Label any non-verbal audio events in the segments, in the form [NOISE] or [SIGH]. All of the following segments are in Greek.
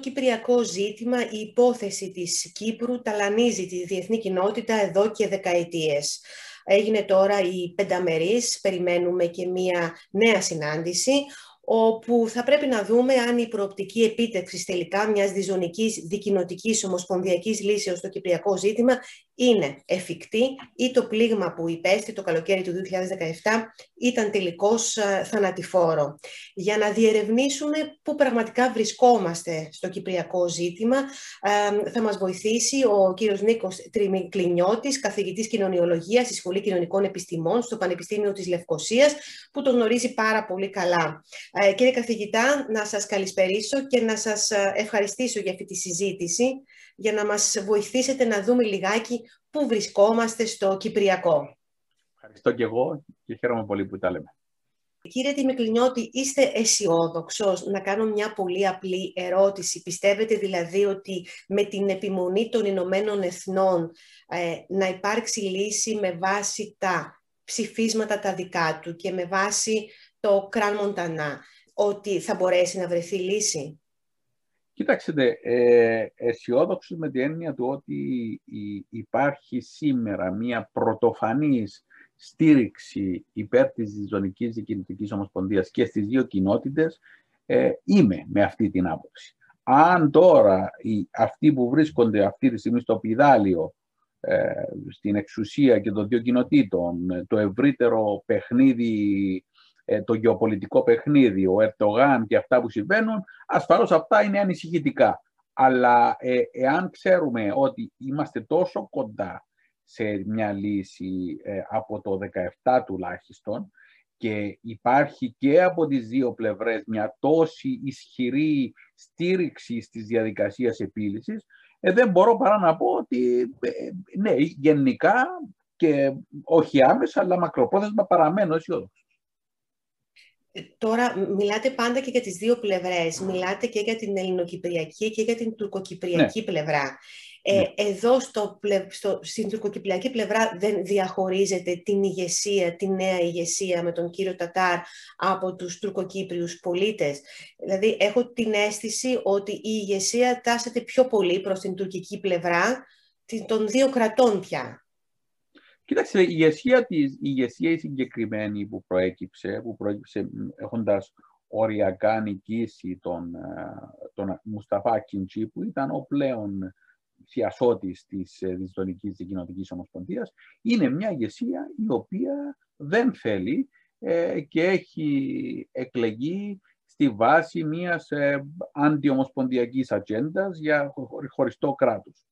το κυπριακό ζήτημα, η υπόθεση της Κύπρου ταλανίζει τη διεθνή κοινότητα εδώ και δεκαετίες. Έγινε τώρα η πενταμερής, περιμένουμε και μία νέα συνάντηση, όπου θα πρέπει να δούμε αν η προοπτική επίτευξης τελικά μιας διζωνικής δικοινοτικής ομοσπονδιακής λύσεως στο κυπριακό ζήτημα είναι εφικτή ή το πλήγμα που υπέστη το καλοκαίρι του 2017 ήταν τελικώς ε, θανατηφόρο. Για να διερευνήσουμε πού πραγματικά βρισκόμαστε στο κυπριακό ζήτημα ε, θα μας βοηθήσει ο κύριος Νίκος Τριμικλινιώτης, καθηγητής κοινωνιολογίας στη Σχολή Κοινωνικών Επιστημών στο Πανεπιστήμιο της Λευκοσίας, που τον γνωρίζει πάρα πολύ καλά. Ε, κύριε καθηγητά, να σας καλησπερίσω και να σας ευχαριστήσω για αυτή τη συζήτηση για να μας βοηθήσετε να δούμε λιγάκι πού βρισκόμαστε στο Κυπριακό. Ευχαριστώ και εγώ και χαίρομαι πολύ που τα λέμε. Κύριε Τιμικλινιώτη, είστε αισιόδοξο να κάνω μια πολύ απλή ερώτηση. Πιστεύετε δηλαδή ότι με την επιμονή των Ηνωμένων Εθνών ε, να υπάρξει λύση με βάση τα ψηφίσματα τα δικά του και με βάση το Κραν Μοντανά, ότι θα μπορέσει να βρεθεί λύση; Κοιτάξτε, ε, αισιόδοξος με την έννοια του ότι υπάρχει σήμερα μια πρωτοφανής στήριξη υπέρ της Ζωνικής Δικαιωτικής Ομοσπονδίας και στις δύο κοινότητες, ε, είμαι με αυτή την άποψη. Αν τώρα οι, αυτοί που βρίσκονται αυτή τη στιγμή στο πιδάλιο, ε, στην εξουσία και των δύο κοινοτήτων, το ευρύτερο παιχνίδι ε, το γεωπολιτικό παιχνίδι, ο Ερτογάν και αυτά που συμβαίνουν, ασφαλώς αυτά είναι ανησυχητικά. Αλλά ε, εάν ξέρουμε ότι είμαστε τόσο κοντά σε μια λύση ε, από το 17 τουλάχιστον και υπάρχει και από τις δύο πλευρές μια τόση ισχυρή στήριξη στις διαδικασίες επίλυσης, δεν μπορώ παρά να πω ότι ναι, γενικά και όχι άμεσα, αλλά μακροπρόθεσμα παραμένω αισιόδοξος. Τώρα μιλάτε πάντα και για τις δύο πλευρές. Μιλάτε και για την ελληνοκυπριακή και για την τουρκοκυπριακή ναι. πλευρά. Ε, ναι. Εδώ στο, στο, στην τουρκοκυπριακή πλευρά δεν διαχωρίζεται την ηγεσία, τη νέα ηγεσία με τον κύριο Τατάρ από τους τουρκοκύπριους πολίτες. Δηλαδή έχω την αίσθηση ότι η ηγεσία τάσεται πιο πολύ προς την τουρκική πλευρά των δύο κρατών πια. Κοίταξε, η ηγεσία, της, η ηγεσία η συγκεκριμένη που προέκυψε, που προέκυψε έχοντας οριακά νικήσει τον, ε, τον Μουσταφά Κιντσί, που ήταν ο πλέον θειασότης της ε, Δυτικής Κοινοτικής Ομοσπονδίας, είναι μια ηγεσία η οποία δεν θέλει ε, και έχει εκλεγεί στη βάση μιας ε, αντιομοσπονδιακής ατζέντας για χωριστό κράτος.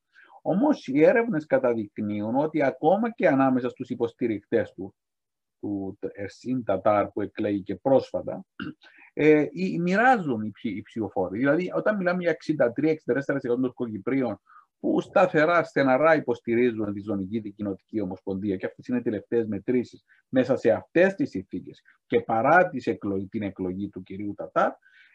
Όμως οι έρευνες καταδεικνύουν ότι ακόμα και ανάμεσα στους υποστηρικτές του, του Ερσίν Τατάρ που εκλέγει πρόσφατα, ε, μοιράζουν οι, οι ψηφοφόροι. Δηλαδή, όταν μιλάμε για 63-64% των Κοκυπρίων που σταθερά, στεναρά υποστηρίζουν τη Ζωνική Δικοινοτική Ομοσπονδία και αυτές είναι οι τελευταίες μετρήσεις μέσα σε αυτές τις συνθήκες και παρά τις εκλογή, την εκλογή του κυρίου Τατάρ,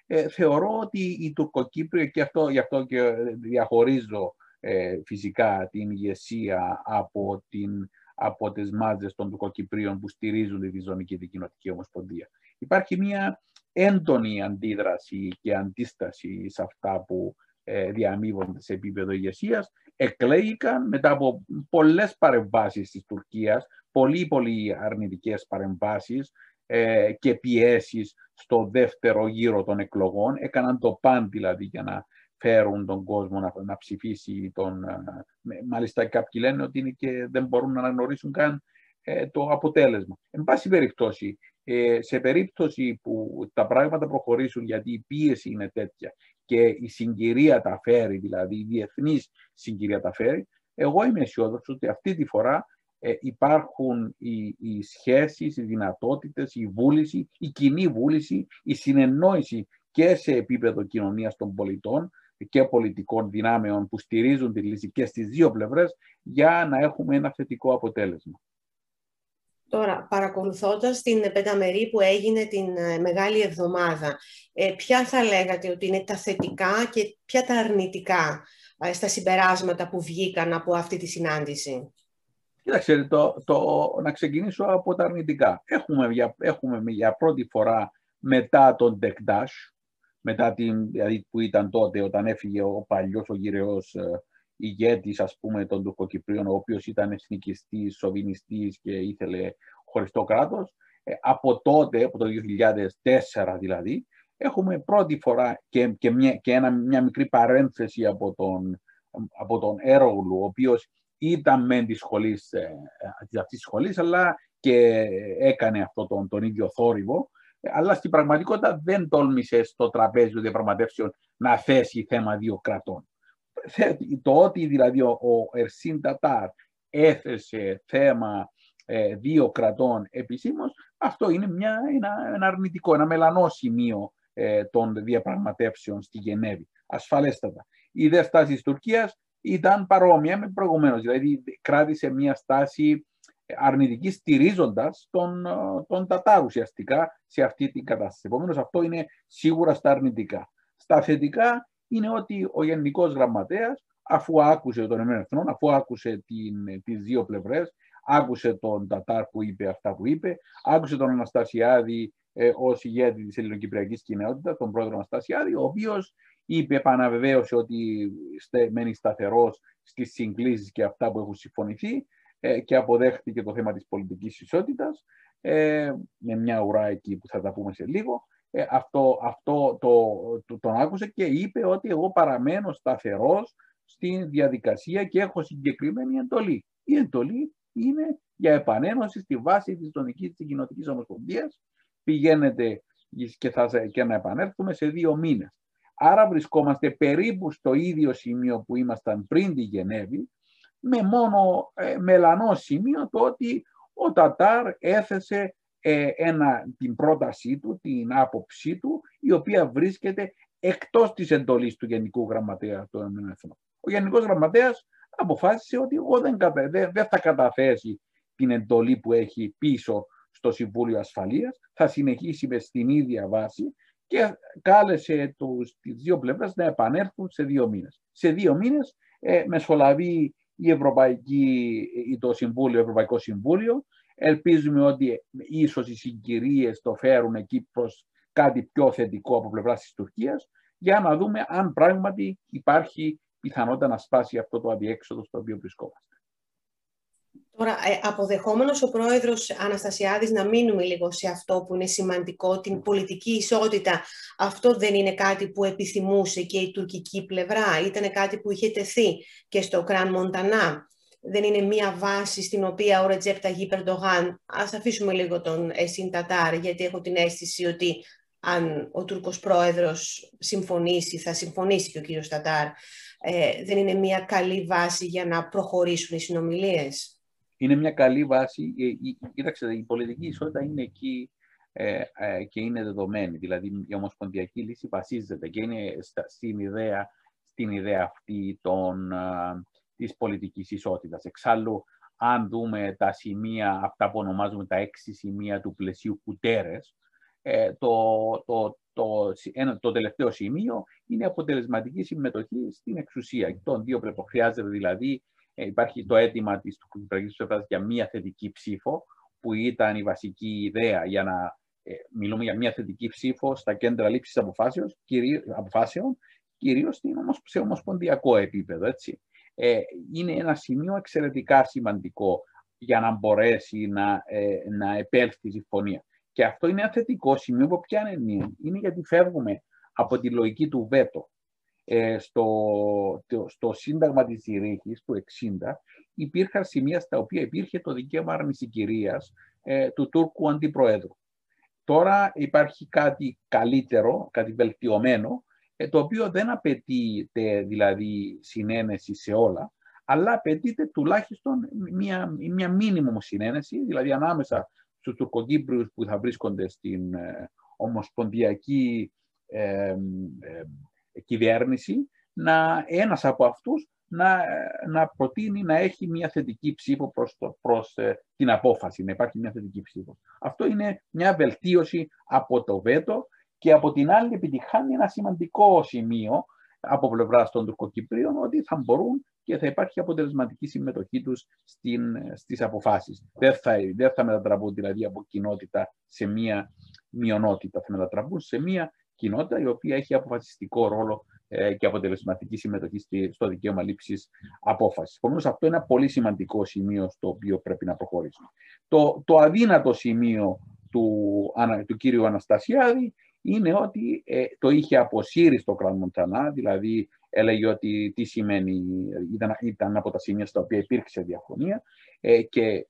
ε, θεωρώ ότι οι Τουρκοκύπριοι, και αυτό, γι' αυτό και διαχωρίζω ε, φυσικά την ηγεσία από, την, από τις μάζες των Τουρκοκυπρίων που στηρίζουν τη Διζωνική Δικοινοτική Ομοσπονδία. Υπάρχει μια έντονη αντίδραση και αντίσταση σε αυτά που ε, διαμείβονται σε επίπεδο ηγεσίας. Εκλέγηκαν μετά από πολλές παρεμβάσεις της Τουρκίας, πολύ πολύ αρνητικές παρεμβάσεις ε, και πιέσεις στο δεύτερο γύρο των εκλογών. Έκαναν το παν δηλαδή για να φέρουν τον κόσμο να, να ψηφίσει τον... Ε, μάλιστα κάποιοι λένε ότι είναι και δεν μπορούν να αναγνωρίσουν καν ε, το αποτέλεσμα. Εν πάση περιπτώσει, ε, σε περίπτωση που τα πράγματα προχωρήσουν γιατί η πίεση είναι τέτοια και η συγκυρία τα φέρει, δηλαδή η διεθνής συγκυρία τα φέρει, εγώ είμαι αισιόδοξος ότι αυτή τη φορά υπάρχουν οι, οι σχέσεις, οι δυνατότητες, η βούληση, η κοινή βούληση, η συνεννόηση και σε επίπεδο κοινωνίας των πολιτών και πολιτικών δυνάμεων που στηρίζουν τη λύση και στις δύο πλευρές για να έχουμε ένα θετικό αποτέλεσμα. Τώρα, παρακολουθώντας την πενταμερή που έγινε την ε, Μεγάλη Εβδομάδα, ε, ποια θα λέγατε ότι είναι τα θετικά και ποια τα αρνητικά ε, στα συμπεράσματα που βγήκαν από αυτή τη συνάντηση; Κοίταξε, το, το, να ξεκινήσω από τα αρνητικά. Έχουμε για, έχουμε για πρώτη φορά μετά τον Τεκντάσ, μετά την, δηλαδή που ήταν τότε όταν έφυγε ο παλιός ο γυραιός ε, ηγέτης ας πούμε των Τουρκοκυπρίων ο οποίος ήταν εθνικιστής, σοβινιστής και ήθελε χωριστό κράτος ε, από τότε, από το 2004 δηλαδή έχουμε πρώτη φορά και, και, μια, και ένα, μια μικρή παρένθεση από τον, από τον Έρογλου ο οποίος ήταν μεν της σχολής, ε, αυτής της σχολής αλλά και έκανε αυτό τον, τον ίδιο θόρυβο αλλά στην πραγματικότητα δεν τόλμησες στο τραπέζι των διαπραγματεύσεων να θέσει θέμα δύο κρατών. Το ότι δηλαδή ο, Ερσίν Τατάρ έθεσε θέμα ε, δύο κρατών επισήμως, αυτό είναι μια, ένα, ένα αρνητικό, ένα μελανό σημείο ε, των διαπραγματεύσεων στη Γενέβη, ασφαλέστατα. Η δε στάση της Τουρκίας ήταν παρόμοια με προηγουμένως, δηλαδή κράτησε μια στάση αρνητική στηρίζοντας τον, τον Τατάρ ουσιαστικά σε αυτή την κατάσταση. Επομένως, αυτό είναι σίγουρα στα αρνητικά. Στα θετικά είναι ότι ο Γενικός Γραμματέας, αφού άκουσε τον Εθνών, αφού άκουσε τις δύο πλευρές, άκουσε τον Τατάρ που είπε αυτά που είπε, άκουσε τον Αναστασιάδη ε, ως ηγέτη της ελληνοκυπριακής κοινότητας, τον πρόεδρο Αναστασιάδη, ο οποίος είπε, επαναβεβαίωσε ότι μένει σταθερός στις συγκλήσεις και αυτά που έχουν συμφωνηθεί ε, και αποδέχτηκε το θέμα της πολιτικής ισότητας ε, με μια ουρά εκεί που θα τα πούμε σε λίγο. Ε, αυτό αυτό το, το, τον άκουσε και είπε ότι εγώ παραμένω σταθερός στην διαδικασία και έχω συγκεκριμένη εντολή. Η εντολή είναι για επανένωση στη βάση της τονικής της κοινοτικής ομοσπονδίας. Πηγαίνετε και, θα, και να επανέλθουμε σε δύο μήνες. Άρα βρισκόμαστε περίπου στο ίδιο σημείο που ήμασταν πριν τη Γενέβη, με μόνο ε, μελανό σημείο το ότι ο Τατάρ έθεσε ε, ένα, την πρότασή του, την άποψή του, η οποία βρίσκεται εκτός της εντολής του Γενικού Γραμματέα των Εθνών. Ο Γενικός Γραμματέας αποφάσισε ότι εγώ δεν, δεν, δεν θα καταθέσει την εντολή που έχει πίσω στο Συμβούλιο Ασφαλείας, θα συνεχίσει με στην ίδια βάση και κάλεσε τους, τις δύο πλευρές να επανέλθουν σε δύο μήνες. Σε δύο μήνες ε, μεσολαβεί η Ευρωπαϊκή, το Συμβούλιο, Ευρωπαϊκό Συμβούλιο. Ελπίζουμε ότι ίσως οι συγκυρίες το φέρουν εκεί προς κάτι πιο θετικό από πλευράς της Τουρκίας για να δούμε αν πράγματι υπάρχει πιθανότητα να σπάσει αυτό το αδιέξοδο στο οποίο βρισκόμαστε. Τώρα, ε, αποδεχόμενος ο πρόεδρος Αναστασιάδης να μείνουμε λίγο σε αυτό που είναι σημαντικό, την πολιτική ισότητα, αυτό δεν είναι κάτι που επιθυμούσε και η τουρκική πλευρά, ήταν κάτι που είχε τεθεί και στο Κραν Μοντανά. Δεν είναι μία βάση στην οποία ο Ρετζέπ Ταγί Περντογάν, ας αφήσουμε λίγο τον Εσύν Τατάρ, γιατί έχω την αίσθηση ότι αν ο Τούρκος πρόεδρος συμφωνήσει, θα συμφωνήσει και ο κύριος Τατάρ. Ε, δεν είναι μία καλή βάση για να προχωρήσουν οι συνομιλίες είναι μια καλή βάση. Κοίταξε, η πολιτική ισότητα είναι εκεί ε, ε, και είναι δεδομένη. Δηλαδή, η ομοσπονδιακή λύση βασίζεται και είναι στην ιδέα, στην ιδέα αυτή των, της πολιτικής ισότητας. Εξάλλου, αν δούμε τα σημεία, αυτά που ονομάζουμε τα έξι σημεία του πλαισίου κουτέρες, ε, το, το, το, ένα, το τελευταίο σημείο είναι αποτελεσματική συμμετοχή στην εξουσία. Των δύο πρέπει χρειάζεται δηλαδή ε, υπάρχει το αίτημα της τουρκικής πλευράς για μία θετική ψήφο, που ήταν η βασική ιδέα για να ε, μιλούμε για μία θετική ψήφο στα κέντρα λήψης αποφάσεων, αποφάσεων κυρίως σε ομοσπονδιακό επίπεδο. Έτσι. Ε, είναι ένα σημείο εξαιρετικά σημαντικό για να μπορέσει να, ε, να επέλθει η συμφωνία. Και αυτό είναι ένα θετικό σημείο που ποια είναι, είναι γιατί φεύγουμε από τη λογική του βέτο ε, στο, στο Σύνταγμα της Ζηρίχης του 60 υπήρχαν σημεία στα οποία υπήρχε το δικαίωμα αρνησικυρίας ε, του Τούρκου Αντιπροέδρου. Τώρα υπάρχει κάτι καλύτερο, κάτι βελτιωμένο, ε, το οποίο δεν απαιτείται δηλαδή συνένεση σε όλα, αλλά απαιτείται τουλάχιστον μια, μια μήνυμο συνένεση, δηλαδή ανάμεσα στους Τουρκοκύπριους που θα βρίσκονται στην ε, ομοσπονδιακή ε, κυβέρνηση να, ένας από αυτούς να, να προτείνει να έχει μια θετική ψήφο προς, το, προς ε, την απόφαση, να υπάρχει μια θετική ψήφο. Αυτό είναι μια βελτίωση από το βέτο και από την άλλη επιτυχάνει ένα σημαντικό σημείο από πλευράς των Τουρκοκυπρίων ότι θα μπορούν και θα υπάρχει αποτελεσματική συμμετοχή τους στην, στις αποφάσεις. Δεν θα, δεν θα μετατραπούν δηλαδή από κοινότητα σε μία μειονότητα, θα μετατραπούν σε μία κοινότητα η οποία έχει αποφασιστικό ρόλο ε, και αποτελεσματική συμμετοχή στο δικαίωμα λήψης απόφασης. Επομένως, αυτό είναι ένα πολύ σημαντικό σημείο στο οποίο πρέπει να προχωρήσουμε. Το, το αδύνατο σημείο του, του κύριου Αναστασιάδη είναι ότι ε, το είχε αποσύρει στο Κραν δηλαδή έλεγε ότι τι σημαίνει, ήταν, ήταν από τα σημεία στα οποία υπήρξε διαφωνία ε, και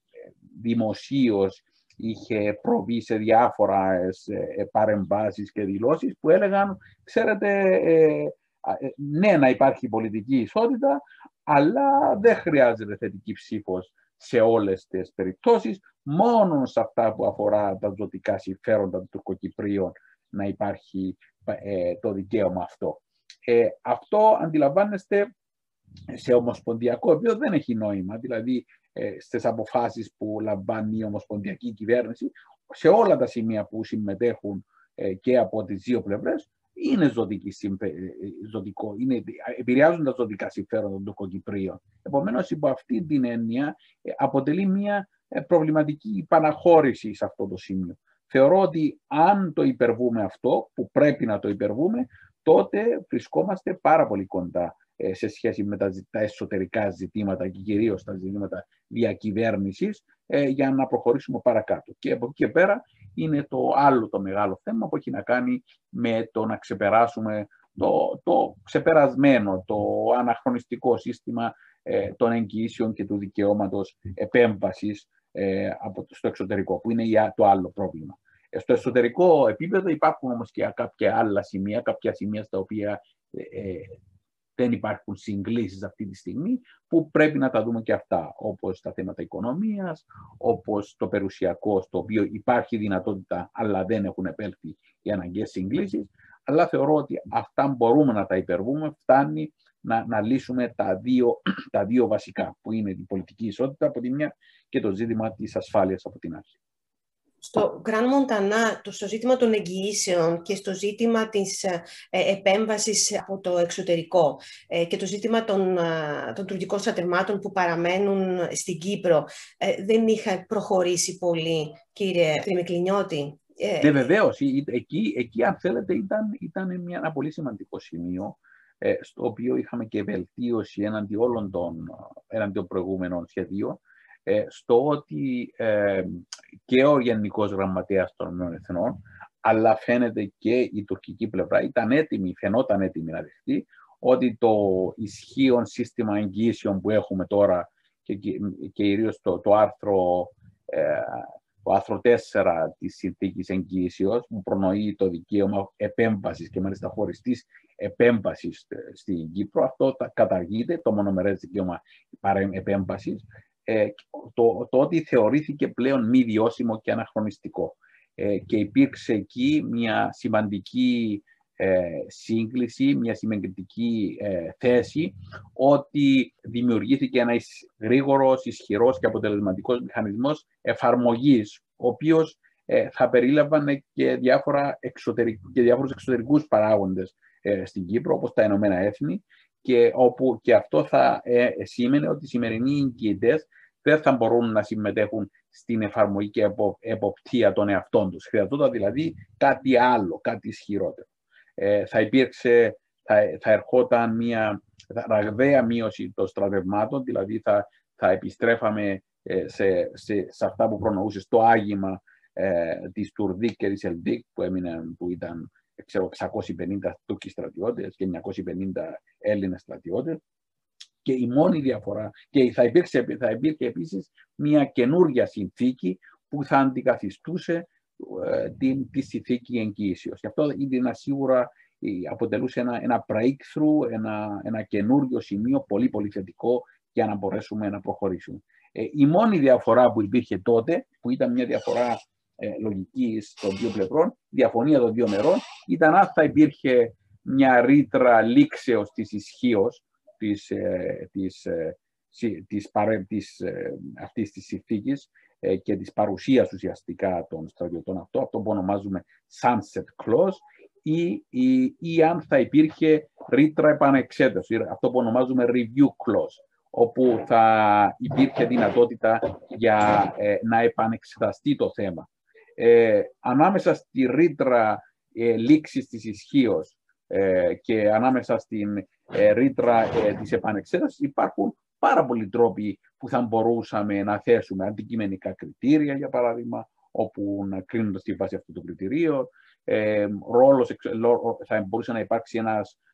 δημοσίως είχε προβεί σε διάφορα ε, παρεμβάσεις και δηλώσεις που έλεγαν, ξέρετε, ε, ναι να υπάρχει πολιτική ισότητα, αλλά δεν χρειάζεται θετική ψήφος σε όλες τις περιπτώσεις, μόνο σε αυτά που αφορά τα ζωτικά συμφέροντα των Τουρκοκυπρίων να υπάρχει το δικαίωμα αυτό. Ε, αυτό αντιλαμβάνεστε σε ομοσπονδιακό επίπεδο δεν έχει νόημα. Δηλαδή ε, στις αποφάσεις που λαμβάνει η ομοσπονδιακή κυβέρνηση σε όλα τα σημεία που συμμετέχουν ε, και από τις δύο πλευρές είναι ζωτική, ε, ζωτικό, είναι, επηρεάζουν τα ζωτικά συμφέροντα των Τουρκοκυπρίων. Επομένως, υπό αυτή την έννοια, ε, αποτελεί μια προβληματική παναχώρηση σε αυτό το σημείο. Θεωρώ ότι αν το υπερβούμε αυτό, που πρέπει να το υπερβούμε, τότε βρισκόμαστε πάρα πολύ κοντά ε, σε σχέση με τα, εσωτερικά ζητήματα και κυρίως τα ζητήματα διακυβέρνησης ε, για να προχωρήσουμε παρακάτω. Και από εκεί και πέρα είναι το άλλο το μεγάλο θέμα που έχει να κάνει με το να ξεπεράσουμε το, το ξεπερασμένο, το αναχρονιστικό σύστημα ε, των εγγυήσεων και του δικαιώματος επέμβασης από, στο εξωτερικό, που είναι το άλλο πρόβλημα. Στο εσωτερικό επίπεδο υπάρχουν όμως και κάποια άλλα σημεία, κάποια σημεία στα οποία ε, δεν υπάρχουν συγκλήσεις αυτή τη στιγμή, που πρέπει να τα δούμε και αυτά, όπως τα θέματα οικονομίας, όπως το περιουσιακό, στο οποίο υπάρχει δυνατότητα, αλλά δεν έχουν επέλθει οι αναγκαίες συγκλήσεις, αλλά θεωρώ ότι αυτά μπορούμε να τα υπερβούμε, φτάνει να, να λύσουμε τα δύο, [CLEARS THROAT] τα δύο βασικά, που είναι η πολιτική ισότητα από τη μια και το ζήτημα της ασφάλειας από την άλλη στο Grand Montana, το, στο ζήτημα των εγγυήσεων και στο ζήτημα της ε, επέμβασης από το εξωτερικό ε, και το ζήτημα των, ε, των τουρκικών στρατευμάτων που παραμένουν στην Κύπρο, ε, δεν είχα προχωρήσει πολύ, κύριε Τριμικλινιώτη. Ναι, βεβαίως. Εκεί, εκεί, αν θέλετε, ήταν, ήταν μια, ένα πολύ σημαντικό σημείο στο οποίο είχαμε και βελτίωση έναντι όλων των, έναντι των προηγούμενων σχεδίων ε, στο ότι ε, και ο Γενικός Γραμματέας των Εθνών, αλλά φαίνεται και η τουρκική πλευρά ήταν έτοιμη, φαινόταν έτοιμη να δεχτεί, ότι το ισχύον σύστημα εγγύσεων που έχουμε τώρα και, και, κυρίως το, το άρθρο ε, το άρθρο 4 της συνθήκης εγγύησεως που προνοεί το δικαίωμα επέμβασης και μάλιστα χωριστής επέμβασης στην Κύπρο. Αυτό καταργείται, το μονομερές δικαίωμα επέμβασης ε, το, το ότι θεωρήθηκε πλέον μη βιώσιμο και αναχρονιστικό. Ε, και υπήρξε εκεί μια σημαντική ε, σύγκληση, μια σημαντική ε, θέση ότι δημιουργήθηκε ένα γρήγορος, ισχυρός και αποτελεσματικός μηχανισμός εφαρμογής, ο οποίος ε, θα περίλαμβανε και, διάφορα εξωτερικ, και διάφορους εξωτερικούς παράγοντες στην Κύπρο, όπως τα Ηνωμένα Έθνη, και όπου και αυτό θα ε, σήμαινε ότι οι σημερινοί εγγυητές δεν θα μπορούν να συμμετέχουν στην εφαρμογή και εποπτεία των εαυτών τους. Χρειαζόταν δηλαδή κάτι άλλο, κάτι ισχυρότερο. Ε, θα υπήρξε, θα, θα ερχόταν μια ραγδαία μείωση των στρατευμάτων, δηλαδή θα, θα επιστρέφαμε ε, σε, σε, σε, αυτά που προνοούσε στο άγημα ε, της Τουρδίκ και της Ελδίκ που, έμειναν, που ήταν ξέρω, 650 Τούρκοι στρατιώτες και 950 Έλληνες στρατιώτες. Και η μόνη διαφορά, και θα υπήρχε, θα υπήρχε επίσης μια καινούργια συνθήκη που θα αντικαθιστούσε ε, την, τη συνθήκη εγγύησεως. Γι' αυτό ήταν σίγουρα αποτελούσε ένα, ένα breakthrough, ένα, ένα καινούργιο σημείο πολύ πολύ θετικό για να μπορέσουμε να προχωρήσουμε. Ε, η μόνη διαφορά που υπήρχε τότε, που ήταν μια διαφορά ε, λογικής των δύο πλευρών, διαφωνία των δύο μερών, ήταν αν θα υπήρχε μια ρήτρα λήξεως της ισχύως της, ε, της, ε, της, της, ε, αυτής της συνθήκης ε, και της παρουσίας ουσιαστικά των στρατιωτών αυτό, αυτό που ονομάζουμε sunset clause, ή, ή, ή αν θα υπήρχε ρήτρα επανεξέταση, αυτό που ονομάζουμε review clause, όπου θα υπήρχε δυνατότητα για να επανεξεταστεί το θέμα. Ε, ανάμεσα στη ρήτρα ε, λήξης της ισχύως ε, και ανάμεσα στην ε, ρήτρα ε, της επανεξέτασης υπάρχουν πάρα πολλοί τρόποι που θα μπορούσαμε να θέσουμε αντικειμενικά κριτήρια, για παράδειγμα, όπου να κρίνονται στη βάση αυτού του κριτηρίου. Ε, ρόλος, θα μπορούσε να υπάρξει ένας, ε, ε,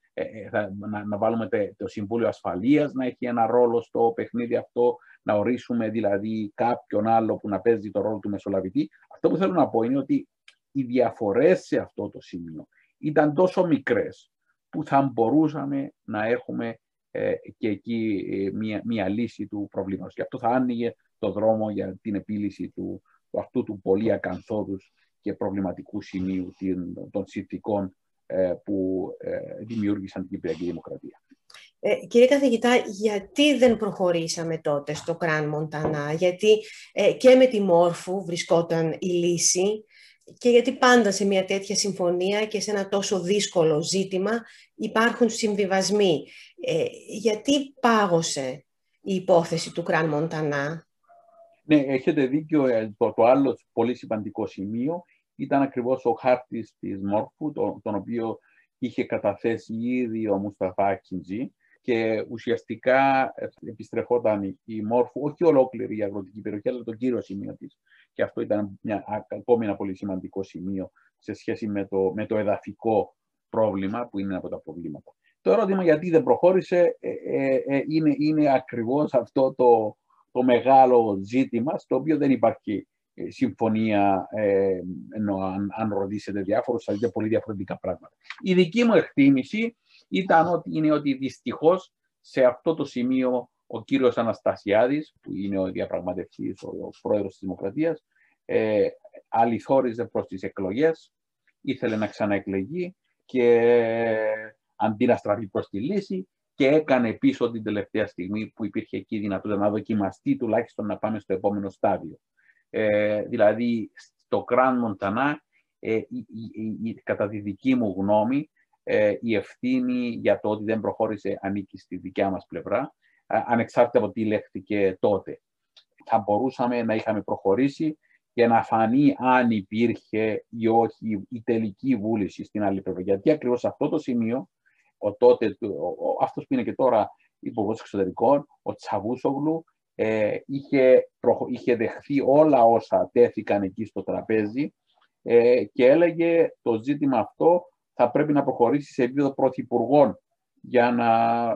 θα, να, να, βάλουμε το Συμβούλιο Ασφαλείας να έχει ένα ρόλο στο παιχνίδι αυτό, να ορίσουμε δηλαδή κάποιον άλλο που να παίζει το ρόλο του μεσολαβητή. Αυτό που θέλω να πω είναι ότι οι διαφορές σε αυτό το σημείο ήταν τόσο μικρές που θα μπορούσαμε να έχουμε ε, και εκεί ε, μία, μία λύση του προβλήματος. Και αυτό θα άνοιγε το δρόμο για την επίλυση του, αυτού του πολύ ακαθόδους και προβληματικού σημείου των συνθηκών ε, που δημιούργησαν την Κυπριακή Δημοκρατία. Ε, κύριε καθηγητά, γιατί δεν προχωρήσαμε τότε στο Κραν Μοντανά, γιατί και με τη Μόρφου βρισκόταν η λύση και γιατί πάντα σε μια τέτοια συμφωνία και σε ένα τόσο δύσκολο ζήτημα υπάρχουν συμβιβασμοί. Ε, γιατί πάγωσε η υπόθεση του Κραν Μοντανά. Ναι, έχετε δίκιο. Ε, το, το άλλο πολύ σημαντικό σημείο ήταν ακριβώς ο χάρτης της Μόρφου, τον, τον οποίο είχε καταθέσει ήδη ο Μουσταφά Κιντζή και ουσιαστικά επιστρεφόταν η Μόρφου, όχι ολόκληρη η αγροτική περιοχή, αλλά το κύριο σημείο της. Και αυτό ήταν μια, ακόμη ένα πολύ σημαντικό σημείο σε σχέση με το, με το εδαφικό πρόβλημα που είναι από τα προβλήματα. Το ερώτημα γιατί δεν προχώρησε ε, ε, ε, είναι, είναι ακριβώς αυτό το, το μεγάλο ζήτημα στο οποίο δεν υπάρχει συμφωνία ε, ενώ αν, αν ρωτήσετε διάφορους θα δείτε πολύ διαφορετικά πράγματα. Η δική μου εκτίμηση ήταν ότι είναι ότι δυστυχώς σε αυτό το σημείο ο κύριος Αναστασιάδης, που είναι ο διαπραγματευτής, ο, ο πρόεδρος της Δημοκρατίας, ε, αληθόριζε προς τις εκλογές, ήθελε να ξαναεκλεγεί και αντί να στραφεί προς τη λύση και έκανε πίσω την τελευταία στιγμή που υπήρχε εκεί η δυνατότητα να δοκιμαστεί τουλάχιστον να πάμε στο επόμενο στάδιο. Ε, δηλαδή, στο Κραν Μοντανά, ε, κατά τη δική μου γνώμη, ε, η ευθύνη για το ότι δεν προχώρησε ανήκει στη δικιά μας πλευρά, ανεξάρτητα από τι λέχθηκε τότε. Θα μπορούσαμε να είχαμε προχωρήσει και να φανεί αν υπήρχε ή όχι η τελική βούληση στην άλλη πλευρά. Γιατί ακριβώς σε αυτό το σημείο, ο τότε, ο, αυτός που είναι και τώρα υπουργός εξωτερικών, ο Τσαβούσογλου, ε, είχε, είχε δεχθεί όλα όσα τέθηκαν εκεί στο τραπέζι ε, και έλεγε το ζήτημα αυτό θα πρέπει να προχωρήσει σε επίπεδο πρωθυπουργών για να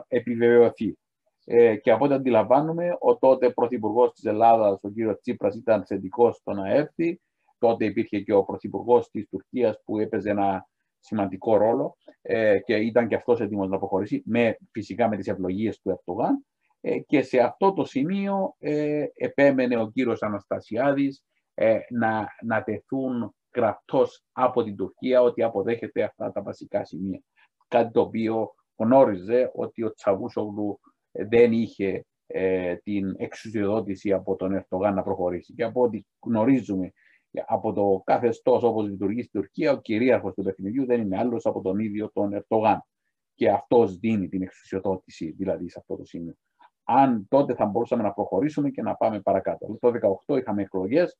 επιβεβαιωθεί. Ε, και από ό,τι αντιλαμβάνουμε, ο τότε πρωθυπουργός της Ελλάδας, ο κύριος Τσίπρας, ήταν θετικός στο να έρθει. Τότε υπήρχε και ο πρωθυπουργός της Τουρκίας που έπαιζε ένα σημαντικό ρόλο ε, και ήταν και αυτός έτοιμος να προχωρήσει, με, φυσικά με τις ευλογίες του Ερτογάν. Ε, και σε αυτό το σημείο ε, επέμενε ο κύριος Αναστασιάδης ε, να, να τεθούν γραπτός από την Τουρκία ότι αποδέχεται αυτά τα βασικά σημεία. Κάτι το οποίο γνώριζε ότι ο Τσαβούσογλου δεν είχε ε, την εξουσιοδότηση από τον Ερτογάν να προχωρήσει. Και από ό,τι γνωρίζουμε από το καθεστώς όπως λειτουργεί στην Τουρκία, ο κυρίαρχος του παιχνιδιού δεν είναι άλλος από τον ίδιο τον Ερτογάν. Και αυτός δίνει την εξουσιοδότηση δηλαδή σε αυτό το σημείο. Αν τότε θα μπορούσαμε να προχωρήσουμε και να πάμε παρακάτω. Το 2018 είχαμε εκλογές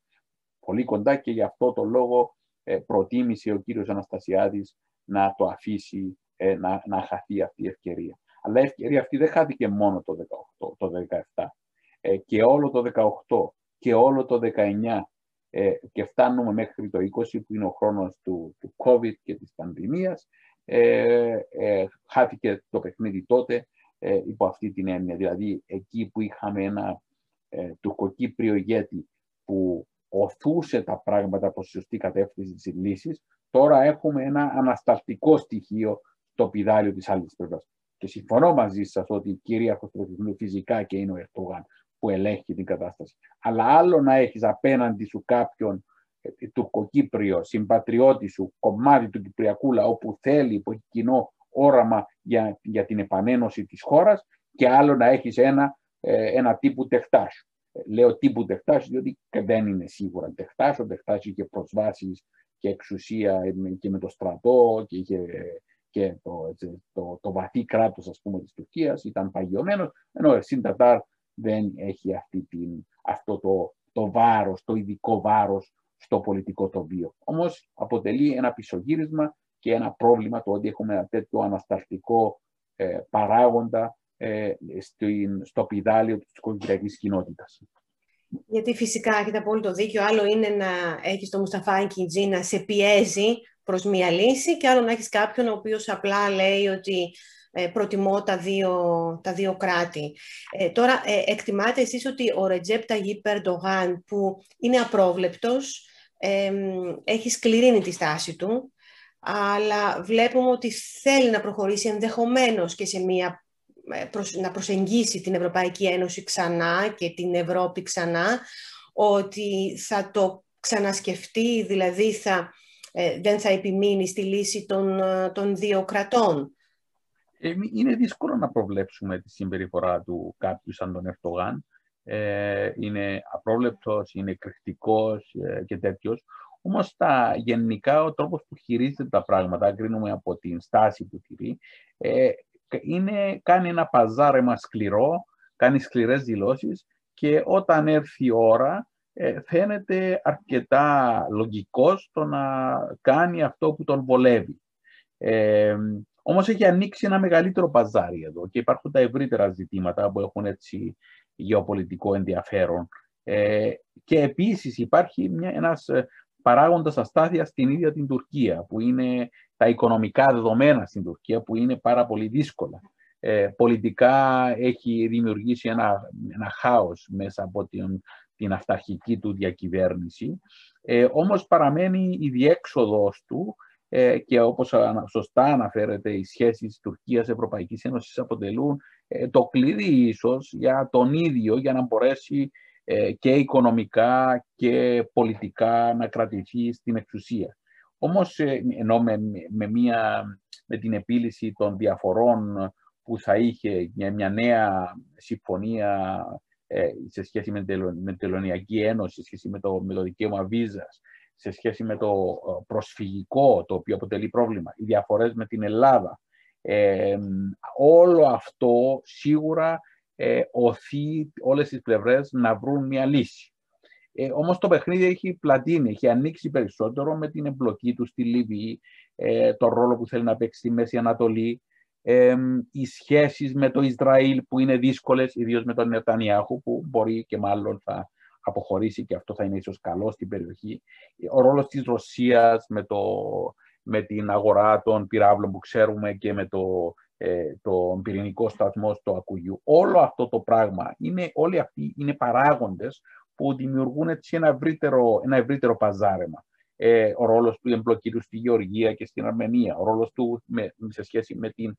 πολύ κοντά και γι' αυτό το λόγο ε, προτίμησε ο κύριος Αναστασιάδης να το αφήσει ε, να, να χαθεί αυτή η ευκαιρία. Αλλά η ευκαιρία αυτή δεν χάθηκε μόνο το 18, το 17. Ε, και όλο το 18 και όλο το 19 ε, και φτάνουμε μέχρι το 20 που είναι ο χρόνος του, του COVID και της πανδημίας ε, ε, χάθηκε το παιχνίδι τότε ε, υπό αυτή την έννοια. Δηλαδή εκεί που είχαμε ένα ε, τουρκοκύπριο ηγέτη που οθούσε τα πράγματα προς σωστή κατεύθυνση της λύσης, τώρα έχουμε ένα ανασταλτικό στοιχείο στο πιδάλιο της άλλης πλευράς. Και συμφωνώ μαζί σας ότι η κυρίαρχος του φυσικά και είναι ο Ερτογάν που ελέγχει την κατάσταση. Αλλά άλλο να έχεις απέναντι σου κάποιον ε, τουρκοκύπριο, συμπατριώτη σου, κομμάτι του Κυπριακού λαού που θέλει, που έχει κοινό όραμα για, για την επανένωση της χώρας και άλλο να έχεις ένα, ε, ένα τύπου τεχτάσου. Ε, λέω τύπου τεχτάσου διότι δεν είναι σίγουρα τεχτάσου. Ο τεχτάσου είχε προσβάσεις και εξουσία και με το στρατό και είχε και το, το, το βαθύ κράτος ας πούμε της Τουρκίας ήταν παγιωμένος, ενώ ο Συντατάρ δεν έχει αυτή την, αυτό το, το βάρος, το ειδικό βάρος στο πολιτικό τοπίο. Όμως αποτελεί ένα πισωγύρισμα και ένα πρόβλημα το ότι έχουμε ένα τέτοιο ανασταλτικό ε, παράγοντα ε, στο πιδάλιο της οικογενειακής κοινότητας. Γιατί φυσικά έχετε απόλυτο δίκιο. Άλλο είναι να έχεις τον Μουσταφά Κιντζή να σε πιέζει προς μία λύση και άλλο να έχεις κάποιον ο οποίος απλά λέει ότι ε, προτιμώ τα δύο, τα δύο κράτη. Ε, τώρα, ε, εκτιμάτε εσείς ότι ο Ρετζέπ Ταγί Περντογάν, που είναι απρόβλεπτος, ε, έχει σκληρύνει τη στάση του, αλλά βλέπουμε ότι θέλει να προχωρήσει ενδεχομένως και σε μία να προσεγγίσει την Ευρωπαϊκή Ένωση ξανά και την Ευρώπη ξανά, ότι θα το ξανασκεφτεί, δηλαδή θα, δεν θα επιμείνει στη λύση των, των δύο κρατών. Ε, είναι δύσκολο να προβλέψουμε τη συμπεριφορά του κάποιου σαν τον Ερτογάν. Ε, είναι απρόβλεπτος, είναι κρυκτικός ε, και τέτοιος. Όμως τα γενικά ο τρόπος που χειρίζεται τα πράγματα, κρίνουμε από την στάση που τηρεί, ε, είναι, κάνει ένα παζάρεμα σκληρό, κάνει σκληρές δηλώσεις και όταν έρθει η ώρα ε, φαίνεται αρκετά λογικός το να κάνει αυτό που τον βολεύει. Ε, Όμως έχει ανοίξει ένα μεγαλύτερο παζάρι εδώ και υπάρχουν τα ευρύτερα ζητήματα που έχουν έτσι γεωπολιτικό ενδιαφέρον. Ε, και επίσης υπάρχει μια, ένας ε, παράγοντας αστάθειας στην ίδια την Τουρκία, που είναι τα οικονομικά δεδομένα στην Τουρκία, που είναι πάρα πολύ δύσκολα. Ε, πολιτικά έχει δημιουργήσει ένα, ένα χάος μέσα από την, την αυταρχική του διακυβέρνηση, ε, όμως παραμένει η διέξοδος του ε, και όπως σωστά αναφέρεται οι σχέσεις Τουρκίας-Ευρωπαϊκής Ένωσης αποτελούν ε, το κλειδί ίσως για τον ίδιο για να μπορέσει ε, και οικονομικά και πολιτικά να κρατηθεί στην εξουσία. Όμως ενώ με, με, μια, με την επίλυση των διαφορών που θα είχε μια, μια νέα συμφωνία σε σχέση με την Τελωνιακή Ένωση, σε σχέση με το, με το δικαίωμα βίζας, σε σχέση με το ε, προσφυγικό, το οποίο αποτελεί πρόβλημα, οι διαφορές με την Ελλάδα. Ε, όλο αυτό σίγουρα ε, οθεί όλες τις πλευρές να βρουν μια λύση. Ε, όμως το παιχνίδι έχει πλατείνει, έχει ανοίξει περισσότερο με την εμπλοκή του στη Λιβύη, ε, το ρόλο που θέλει να παίξει στη Μέση Ανατολή, ε, οι σχέσεις με το Ισραήλ που είναι δύσκολες, ιδίως με τον Νετανιάχου που μπορεί και μάλλον θα αποχωρήσει και αυτό θα είναι ίσως καλό στην περιοχή. Ο ρόλος της Ρωσίας με, το, με την αγορά των πυράβλων που ξέρουμε και με το, ε, τον πυρηνικό σταθμό στο Ακουγιού. Όλο αυτό το πράγμα, είναι, όλοι αυτοί είναι παράγοντες που δημιουργούν έτσι ένα ευρύτερο, ένα ευρύτερο παζάρεμα ε, ο ρόλος του εμπλοκή του στη Γεωργία και στην Αρμενία, ο ρόλος του με, σε σχέση με την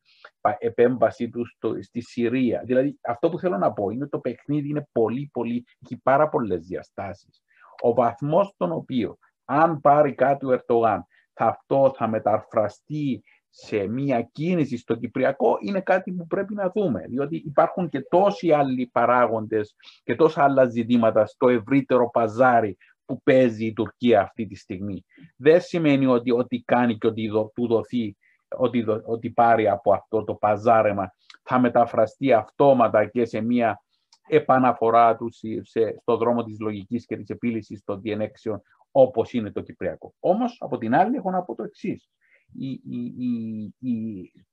επέμβασή του στο, στη Συρία. Δηλαδή αυτό που θέλω να πω είναι ότι το παιχνίδι είναι πολύ, πολύ, έχει πάρα πολλές διαστάσεις. Ο βαθμός στον οποίο αν πάρει κάτι ο Ερτογάν, θα αυτό θα μεταφραστεί σε μια κίνηση στο Κυπριακό είναι κάτι που πρέπει να δούμε. Διότι υπάρχουν και τόσοι άλλοι παράγοντες και τόσα άλλα ζητήματα στο ευρύτερο παζάρι που παίζει η Τουρκία αυτή τη στιγμή. Δεν σημαίνει ότι ό,τι κάνει και ότι του δοθεί, ότι, ότι πάρει από αυτό το παζάρεμα θα μεταφραστεί αυτόματα και σε μια επαναφορά του σε, στο δρόμο της λογικής και της επίλυσης των διενέξεων όπως είναι το Κυπριακό. Όμως, από την άλλη, έχω να πω το εξή.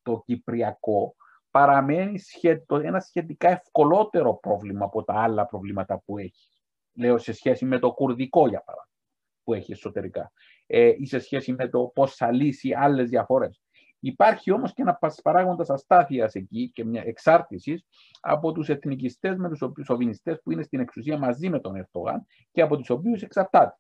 το Κυπριακό παραμένει σχετο, ένα σχετικά ευκολότερο πρόβλημα από τα άλλα προβλήματα που έχει λέω σε σχέση με το κουρδικό για παράδειγμα, που έχει εσωτερικά, ε, ή σε σχέση με το πώς θα λύσει άλλες διαφορές. Υπάρχει όμως και ένα παράγοντας αστάθειας εκεί και μια εξάρτησης από τους εθνικιστές με τους σοβινιστές που είναι στην εξουσία μαζί με τον Ερτογάν και από τους οποίους εξαρτάται.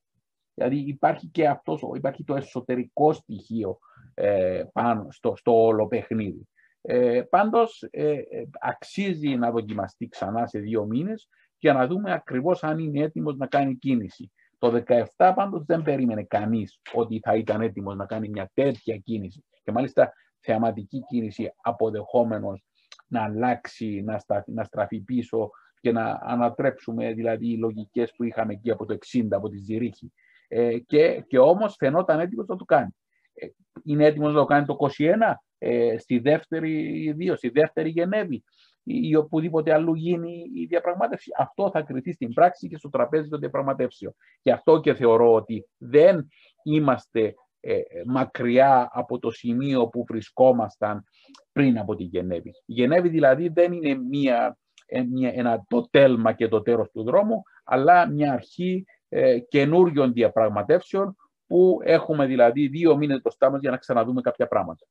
Δηλαδή υπάρχει και αυτός, υπάρχει το εσωτερικό στοιχείο ε, πάνω στο, στο όλο παιχνίδι. Ε, πάντως ε, ε, αξίζει να δοκιμαστεί ξανά σε δύο μήνες για να δούμε ακριβώς αν είναι έτοιμος να κάνει κίνηση. Το 17 πάντως δεν περίμενε κανείς ότι θα ήταν έτοιμος να κάνει μια τέτοια κίνηση και μάλιστα θεαματική κίνηση αποδεχόμενος να αλλάξει, να, να στραφεί πίσω και να ανατρέψουμε δηλαδή οι λογικές που είχαμε εκεί από το 60, από τη Ζηρίχη. Ε, και, και όμως φαινόταν έτοιμος να το κάνει. Ε, είναι έτοιμος να το κάνει το 21, ε, στη δεύτερη, δύο, στη δεύτερη Γενέβη. ή οπουδήποτε αλλού γίνει η διαπραγμάτευση. Αυτό θα κριθεί στην πράξη και στο τραπέζι των διαπραγματεύσεων. Γι' αυτό και θεωρώ ότι δεν είμαστε ε, μακριά από το σημείο που βρισκόμασταν πριν από τη Γενέβη. Η Γενέβη δηλαδή δεν είναι μία, ε, μία, ένα, το τέλμα και το τέρος του δρόμου, αλλά μια αρχή ε, καινούριων διαπραγματεύσεων που έχουμε δηλαδή δύο μήνες μπροστά μας για να ξαναδούμε κάποια πράγματα.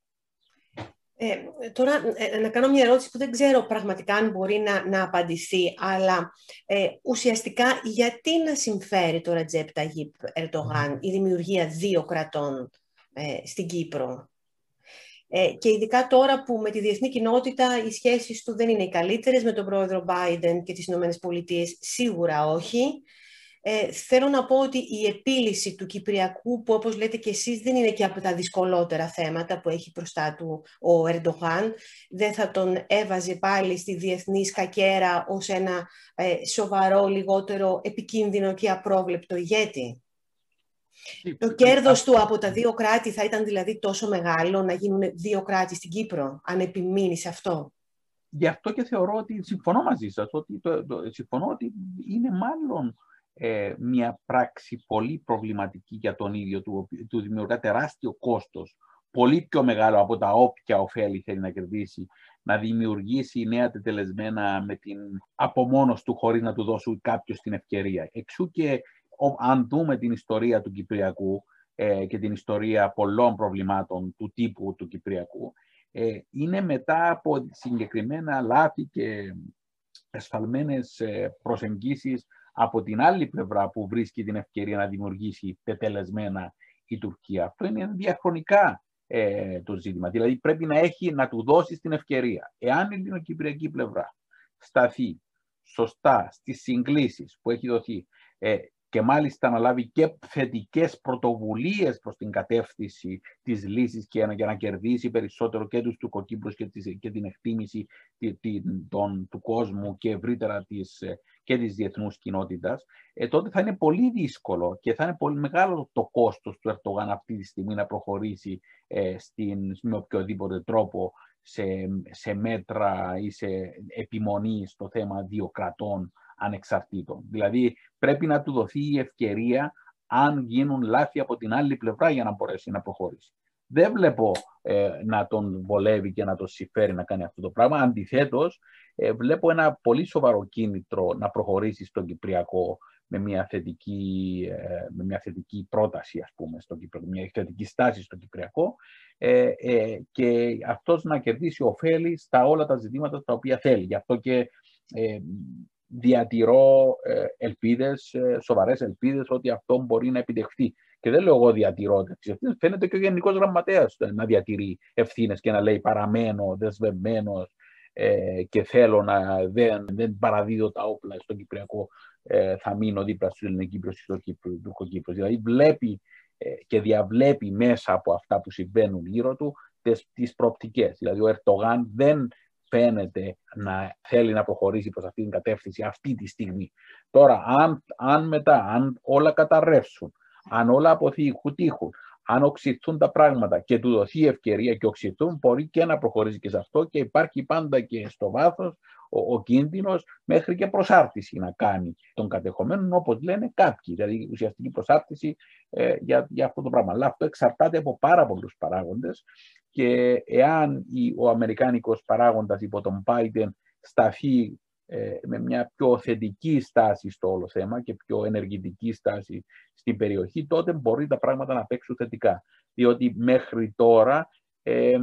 Ε, τώρα, ε, να κάνω μια ερώτηση που δεν ξέρω πραγματικά αν μπορεί να, να απαντηθεί, αλλά ε, ουσιαστικά γιατί να συμφέρει το Ρατζέπ Ταγίπ Ερτογάν η δημιουργία δύο κρατών ε, στην Κύπρο; Ε, και ειδικά τώρα που με τη διεθνή κοινότητα οι σχέσεις του δεν είναι οι καλύτερες, με τον πρόεδρο Biden και τις Ηνωμένες Πολιτείες σίγουρα όχι. Ε, θέλω να πω ότι η επίλυση του Κυπριακού, που όπως λέτε και εσείς δεν είναι και από τα δυσκολότερα θέματα που έχει μπροστά του ο Ερντογάν, δεν θα τον έβαζε πάλι στη διεθνή σκακέρα ως ένα ε, σοβαρό, λιγότερο επικίνδυνο και απρόβλεπτο ηγέτη. Το κέρδος του από τα δύο κράτη θα ήταν δηλαδή τόσο μεγάλο να γίνουν δύο κράτη στην Κύπρο, αν επιμείνει σε αυτό. Γι' αυτό και θεωρώ ότι συμφωνώ μαζί σας, ότι το, συμφωνώ ότι είναι μάλλον ε, μια πράξη πολύ προβληματική για τον ίδιο, του, του δημιουργά τεράστιο κόστος, πολύ πιο μεγάλο από τα όποια ωφέλη θέλει να κερδίσει, να δημιουργήσει νέα τετελεσμένα με την απομόνωση του χωρίς να του δώσουν κάποιος την ευκαιρία. Εξού και αν δούμε την ιστορία του Κυπριακού ε, και την ιστορία πολλών προβλημάτων του τύπου του Κυπριακού, ε, είναι μετά από συγκεκριμένα λάθη και εσφαλμένες ε, προσεγγίσεις από την άλλη πλευρά που βρίσκει την ευκαιρία να δημιουργήσει τετελεσμένα η Τουρκία. Αυτό είναι διαχρονικά ε, το ζήτημα. Δηλαδή πρέπει να έχει να του δώσει την ευκαιρία. Εάν η ελληνοκυπριακή πλευρά σταθεί σωστά στις συγκλήσεις που έχει δοθεί ε, και μάλιστα να λάβει και θετικές πρωτοβουλίες προς την κατεύθυνση της λύσης και για να κερδίσει περισσότερο και τους Τουρκοκύπρους και, και την εκτίμηση του κόσμου και ευρύτερα της, και της διεθνούς κοινότητας, ε, τότε θα είναι πολύ δύσκολο και θα είναι πολύ μεγάλο το κόστος του Ερτογάν αυτή τη στιγμή να προχωρήσει ε, στην, με οποιοδήποτε τρόπο σε, σε μέτρα ή σε επιμονή στο θέμα δύο κρατών ανεξαρτήτων. Δηλαδή πρέπει να του δοθεί η ευκαιρία αν γίνουν λάθη από την άλλη πλευρά για να μπορέσει να προχωρήσει. Δεν βλέπω ε, να τον βολεύει και να τον συμφέρει να κάνει αυτό το πράγμα. Αντιθέτως, ε, βλέπω ένα πολύ σοβαρό κίνητρο να προχωρήσει στον Κυπριακό με μια θετική, ε, με μια θετική πρόταση, ας πούμε, στον Κυπριακό, μια θετική στάση στον Κυπριακό ε, ε, και αυτός να κερδίσει ωφέλη στα όλα τα ζητήματα τα οποία θέλει. Γι' αυτό και ε, διατηρώ ε, ελπίδες, ε, σοβαρές ελπίδες ότι αυτό μπορεί να επιτευχθεί. Και δεν λέω εγώ διατηρώ τι ευθύνε. Φαίνεται και ο Γενικός Γραμματέας να διατηρεί ευθύνες και να λέει παραμένω δεσμευμένος ε, και θέλω να δεν, δεν παραδίδω τα όπλα στον Κυπριακό. Ε, θα μείνω δίπλα στους Ελληνικύπρου και στον Τουρκοκύπρο. Δηλαδή βλέπει ε, και διαβλέπει μέσα από αυτά που συμβαίνουν γύρω του τις προοπτικές. Δηλαδή ο Ερτογάν δεν φαίνεται να θέλει να προχωρήσει προς αυτή την κατεύθυνση αυτή τη στιγμή. Τώρα, αν, αν μετά, αν όλα καταρρεύσουν, αν όλα αποθήκουν, τύχουν, αν οξυθούν τα πράγματα και του δοθεί ευκαιρία και οξυθούν, μπορεί και να προχωρήσει και σε αυτό και υπάρχει πάντα και στο βάθος ο, ο κίνδυνος μέχρι και προσάρτηση να κάνει των κατεχομένων, όπως λένε κάποιοι, δηλαδή ουσιαστική προσάρτηση ε, για, για αυτό το πράγμα. Αλλά αυτό εξαρτάται από πάρα πολλούς παράγοντες και εάν ο Αμερικάνικος παράγοντας υπό τον Biden σταθεί ε, με μια πιο θετική στάση στο όλο θέμα και πιο ενεργητική στάση στην περιοχή, τότε μπορεί τα πράγματα να παίξουν θετικά. Διότι μέχρι τώρα ε,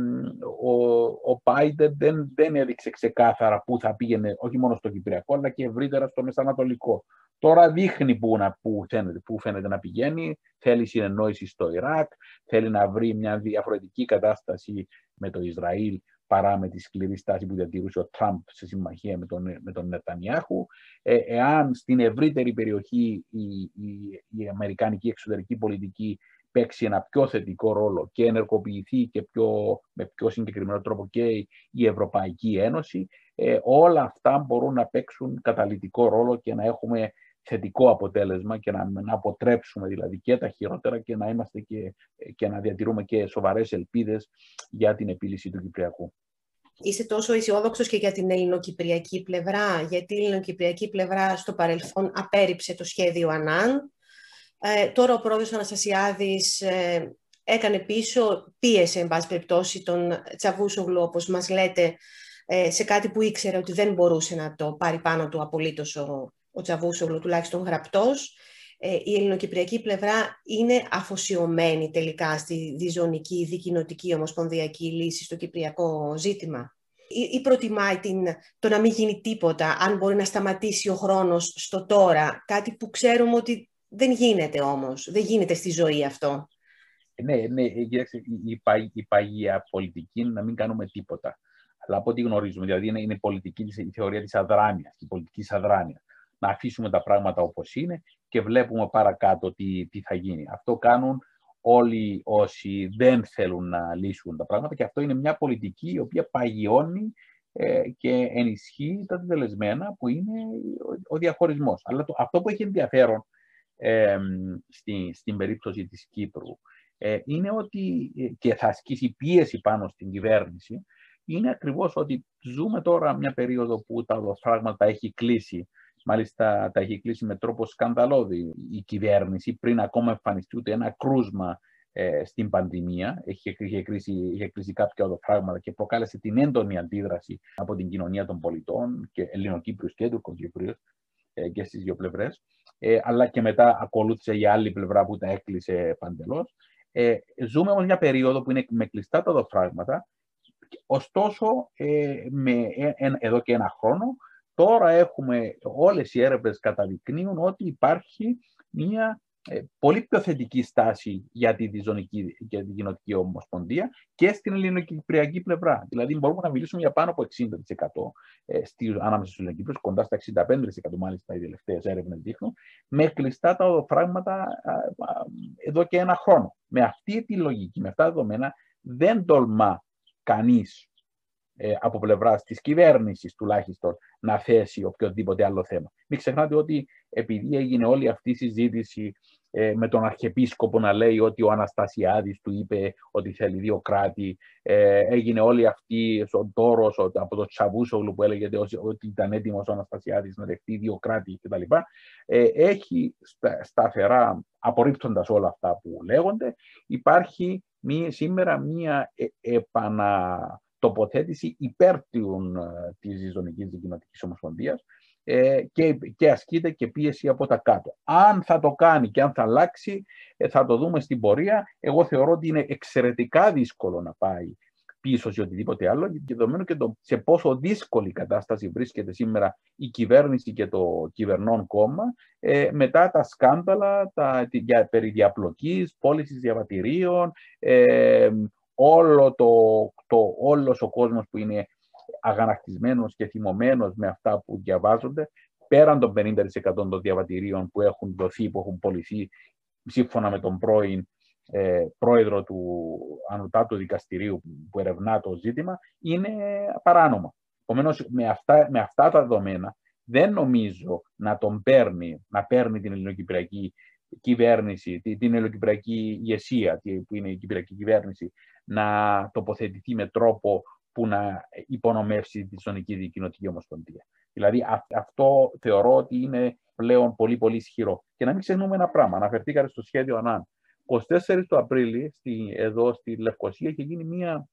ο, ο Biden δεν, δεν έδειξε ξεκάθαρα πού θα πήγαινε, όχι μόνο στο Κυπριακό, αλλά και ευρύτερα στο Μεσανατολικό. Τώρα δείχνει πού, να, πού, φαίνεται, πού φαίνεται να πηγαίνει, θέλει συνεννόηση στο Ιράκ, θέλει να βρει μια διαφορετική κατάσταση με το Ισραήλ παρά με τη σκληρή στάση που διατηρούσε ο Τραμπ σε συμμαχία με τον, με τον Νετανιάχου. Ε, εάν στην ευρύτερη περιοχή η, η, η αμερικάνικη εξωτερική πολιτική παίξει ένα πιο θετικό ρόλο και ενεργοποιηθεί και πιο, με πιο συγκεκριμένο τρόπο και η Ευρωπαϊκή Ένωση, ε, όλα αυτά μπορούν να παίξουν καταλητικό ρόλο και να έχουμε θετικό αποτέλεσμα και να, να αποτρέψουμε δηλαδή και τα χειρότερα και να είμαστε και, και να διατηρούμε και σοβαρές ελπίδες για την επίλυση του Κυπριακού. Είστε τόσο αισιόδοξος και για την ελληνοκυπριακή πλευρά, γιατί η ελληνοκυπριακή πλευρά στο παρελθόν απέρριψε το σχέδιο ΑΝΑΝ. Ε, τώρα ο πρόεδρος Αναστασιάδης ε, έκανε πίσω, πίεσε, εν πάση περιπτώσει, τον Τσαβούσογλου, όπως μας λέτε, ε, σε κάτι που ήξερε ότι δεν μπορούσε να το πάρει πάνω του απολύτως ο, ο Τσαβούσογλου, τουλάχιστον γραπτός. Ε, η ελληνοκυπριακή πλευρά είναι αφοσιωμένη τελικά στη διζωνική, δικοινοτική, ομοσπονδιακή λύση στο κυπριακό ζήτημα. Ή, ή προτιμάει την, το να μην γίνει τίποτα, αν μπορεί να σταματήσει ο χρόνος στο τώρα, κάτι που ξέρουμε ότι δεν γίνεται όμως, δεν γίνεται στη ζωή αυτό. Ναι, ναι, η, η παγία πολιτική είναι να μην κάνουμε τίποτα. Αλλά από ό,τι γνωρίζουμε, δηλαδή είναι, είναι πολιτική, η θεωρία της αδράνειας, η πολιτική αδράνειας. Να αφήσουμε τα πράγματα όπως είναι και βλέπουμε παρακάτω τι, τι θα γίνει. Αυτό κάνουν όλοι όσοι δεν θέλουν να λύσουν τα πράγματα και αυτό είναι μια πολιτική η οποία παγιώνει ε, και ενισχύει τα τελεσμένα που είναι ο, ο διαχωρισμός. Αλλά το, αυτό που έχει ενδιαφέρον ε, στη, στην περίπτωση της Κύπρου ε, είναι ότι ε, και θα ασκήσει πίεση πάνω στην κυβέρνηση είναι ακριβώς ότι ζούμε τώρα μια περίοδο που τα οδοφράγματα έχει κλείσει Μάλιστα τα έχει κλείσει με τρόπο σκανδαλώδη η κυβέρνηση πριν ακόμα εμφανιστεί ούτε ένα κρούσμα ε, στην πανδημία. Είχε, είχε, κλείσει, είχε κλείσει κάποια οδοφράγματα και προκάλεσε την έντονη αντίδραση από την κοινωνία των πολιτών και Ελληνοκύπριους και Τουρκοκύπριους ε, και στις δύο πλευρές. Ε, αλλά και μετά ακολούθησε η άλλη πλευρά που τα έκλεισε παντελώς. Ε, ζούμε όμως μια περίοδο που είναι με κλειστά τα οδοφράγματα, ωστόσο ε, με, ε, εδώ και ένα χρόνο Τώρα έχουμε, όλες οι έρευνες καταδεικνύουν ότι υπάρχει μια ε, πολύ πιο θετική στάση για τη διζωνική και τη κοινοτική ομοσπονδία και στην ελληνοκυπριακή πλευρά. Δηλαδή, μπορούμε να μιλήσουμε για πάνω από 60% ε, στη, ανάμεσα στους Ελληνοκύπριου, κοντά στα 65% μάλιστα οι τελευταίες έρευνες δείχνουν, με κλειστά τα οδοφράγματα εδώ και ένα χρόνο. Με αυτή τη λογική, με αυτά τα δεδομένα, δεν τολμά κανείς ε, από πλευράς της κυβέρνησης τουλάχιστον να θέσει οποιοδήποτε άλλο θέμα. Μην ξεχνάτε ότι επειδή έγινε όλη αυτή η συζήτηση ε, με τον Αρχιεπίσκοπο να λέει ότι ο Αναστασιάδης του είπε ότι θέλει δύο κράτη, ε, έγινε όλη αυτή ο τόρος από το Τσαβούσογλου που έλεγε ότι ήταν έτοιμος ο Αναστασιάδης να δεχτεί δύο κράτη κτλ. Ε, έχει σταθερά, απορρίπτοντας όλα αυτά που λέγονται, υπάρχει μία, σήμερα μία ε, επανα τοποθέτηση υπέρ τη της Ζωνικής Δικηματικής Ομοσπονδίας ε, και, και ασκείται και πίεση από τα κάτω. Αν θα το κάνει και αν θα αλλάξει, ε, θα το δούμε στην πορεία. Εγώ θεωρώ ότι είναι εξαιρετικά δύσκολο να πάει πίσω σε οτιδήποτε άλλο, και δεδομένου και το, σε πόσο δύσκολη κατάσταση βρίσκεται σήμερα η κυβέρνηση και το κυβερνών κόμμα ε, μετά τα σκάνδαλα τα, για, περί διαπλοκής, πώλησης διαβατηρίων, ε, όλο το, το, όλος ο κόσμος που είναι αγανακτισμένος και θυμωμένος με αυτά που διαβάζονται, πέραν των 50% των διαβατηρίων που έχουν δοθεί, που έχουν πολιθεί, σύμφωνα με τον πρώην ε, πρόεδρο του Ανωτάτου Δικαστηρίου που ερευνά το ζήτημα, είναι παράνομα. Επομένως, με αυτά, με αυτά τα δεδομένα, δεν νομίζω να τον παίρνει, να παίρνει την ελληνοκυπριακή κυβέρνηση, την ελληνοκυπριακή ηγεσία, που είναι η κυπριακή κυβέρνηση, να τοποθετηθεί με τρόπο που να υπονομεύσει τη Ζωνική Δικοινοτική Ομοσπονδία. Δηλαδή αυτό θεωρώ ότι είναι πλέον πολύ πολύ ισχυρό. Και να μην ξεχνούμε ένα πράγμα, αναφερθήκατε στο σχέδιο ΑΝΑΝ. 24 του Απρίλη, στη, εδώ στη Λευκοσία, έχει γίνει μια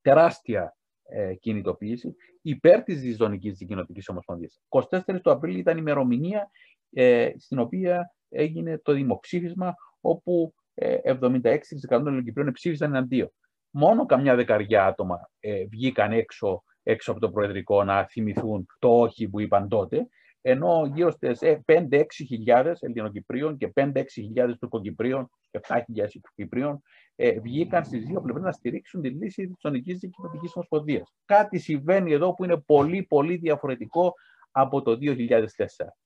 τεράστια ε, κινητοποίηση υπέρ της Ζωνικής Δικοινοτική Ομοσπονδίας. 24 του Απρίλη ήταν η ημερομηνία ε, στην οποία έγινε το δημοψήφισμα όπου 76% ε, των Ελληνοκυπρίων ψήφισαν εναντίον. Μόνο καμιά δεκαριά άτομα ε, βγήκαν έξω, έξω από το Προεδρικό να θυμηθούν το όχι που είπαν τότε, ενώ γύρω στις 5-6 χιλιάδες Ελληνοκυπρίων και 5-6 χιλιάδες Τουρκοκυπρίων και 7 χιλιάδες Τουρκοκυπρίων ε, βγήκαν στις δύο πλευρές να στηρίξουν τη λύση της Ονική Δικαιωματικής Ομοσπονδίας. Κάτι συμβαίνει εδώ που είναι πολύ πολύ διαφορετικό από το 2004.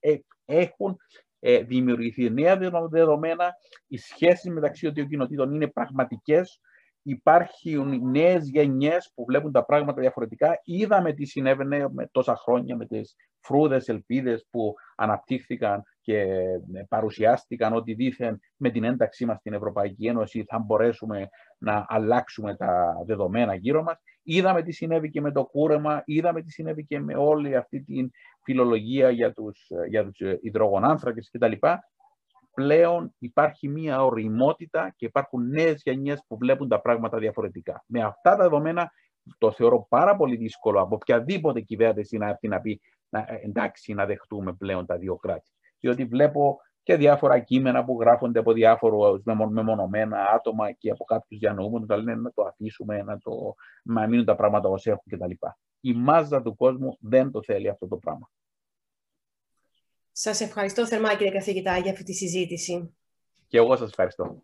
Ε, έχουν ε, δημιουργηθεί νέα δεδομένα, οι σχέσεις μεταξύ των δύο κοινοτήτων είναι πραγματικές, υπάρχουν νέες γενιές που βλέπουν τα πράγματα διαφορετικά. Είδαμε τι συνέβαινε με τόσα χρόνια με τις φρούδες ελπίδες που αναπτύχθηκαν και ε, παρουσιάστηκαν ότι δήθεν με την ένταξή μας στην Ευρωπαϊκή Ένωση θα μπορέσουμε να αλλάξουμε τα δεδομένα γύρω μας. Είδαμε τι συνέβη και με το κούρεμα, είδαμε τι συνέβη και με όλη αυτή την φιλολογία για τους, για τους υδρογονάνθρακες κτλ. Πλέον υπάρχει μία οριμότητα και υπάρχουν νέες γενιές που βλέπουν τα πράγματα διαφορετικά. Με αυτά τα δεδομένα το θεωρώ πάρα πολύ δύσκολο από οποιαδήποτε κυβέρνηση να έρθει να πει να, εντάξει να δεχτούμε πλέον τα δύο κράτη. Διότι βλέπω και διάφορα κείμενα που γράφονται από διάφορους μεμονωμένα άτομα και από κάποιους διανοούμενους να λένε να το αφήσουμε, να, το, να μείνουν τα πράγματα ω έχουν κτλ. Η μάζα του κόσμου δεν το θέλει αυτό το πράγμα. Σας ευχαριστώ θερμά κύριε καθηγητά για αυτή τη συζήτηση. Και εγώ σας ευχαριστώ.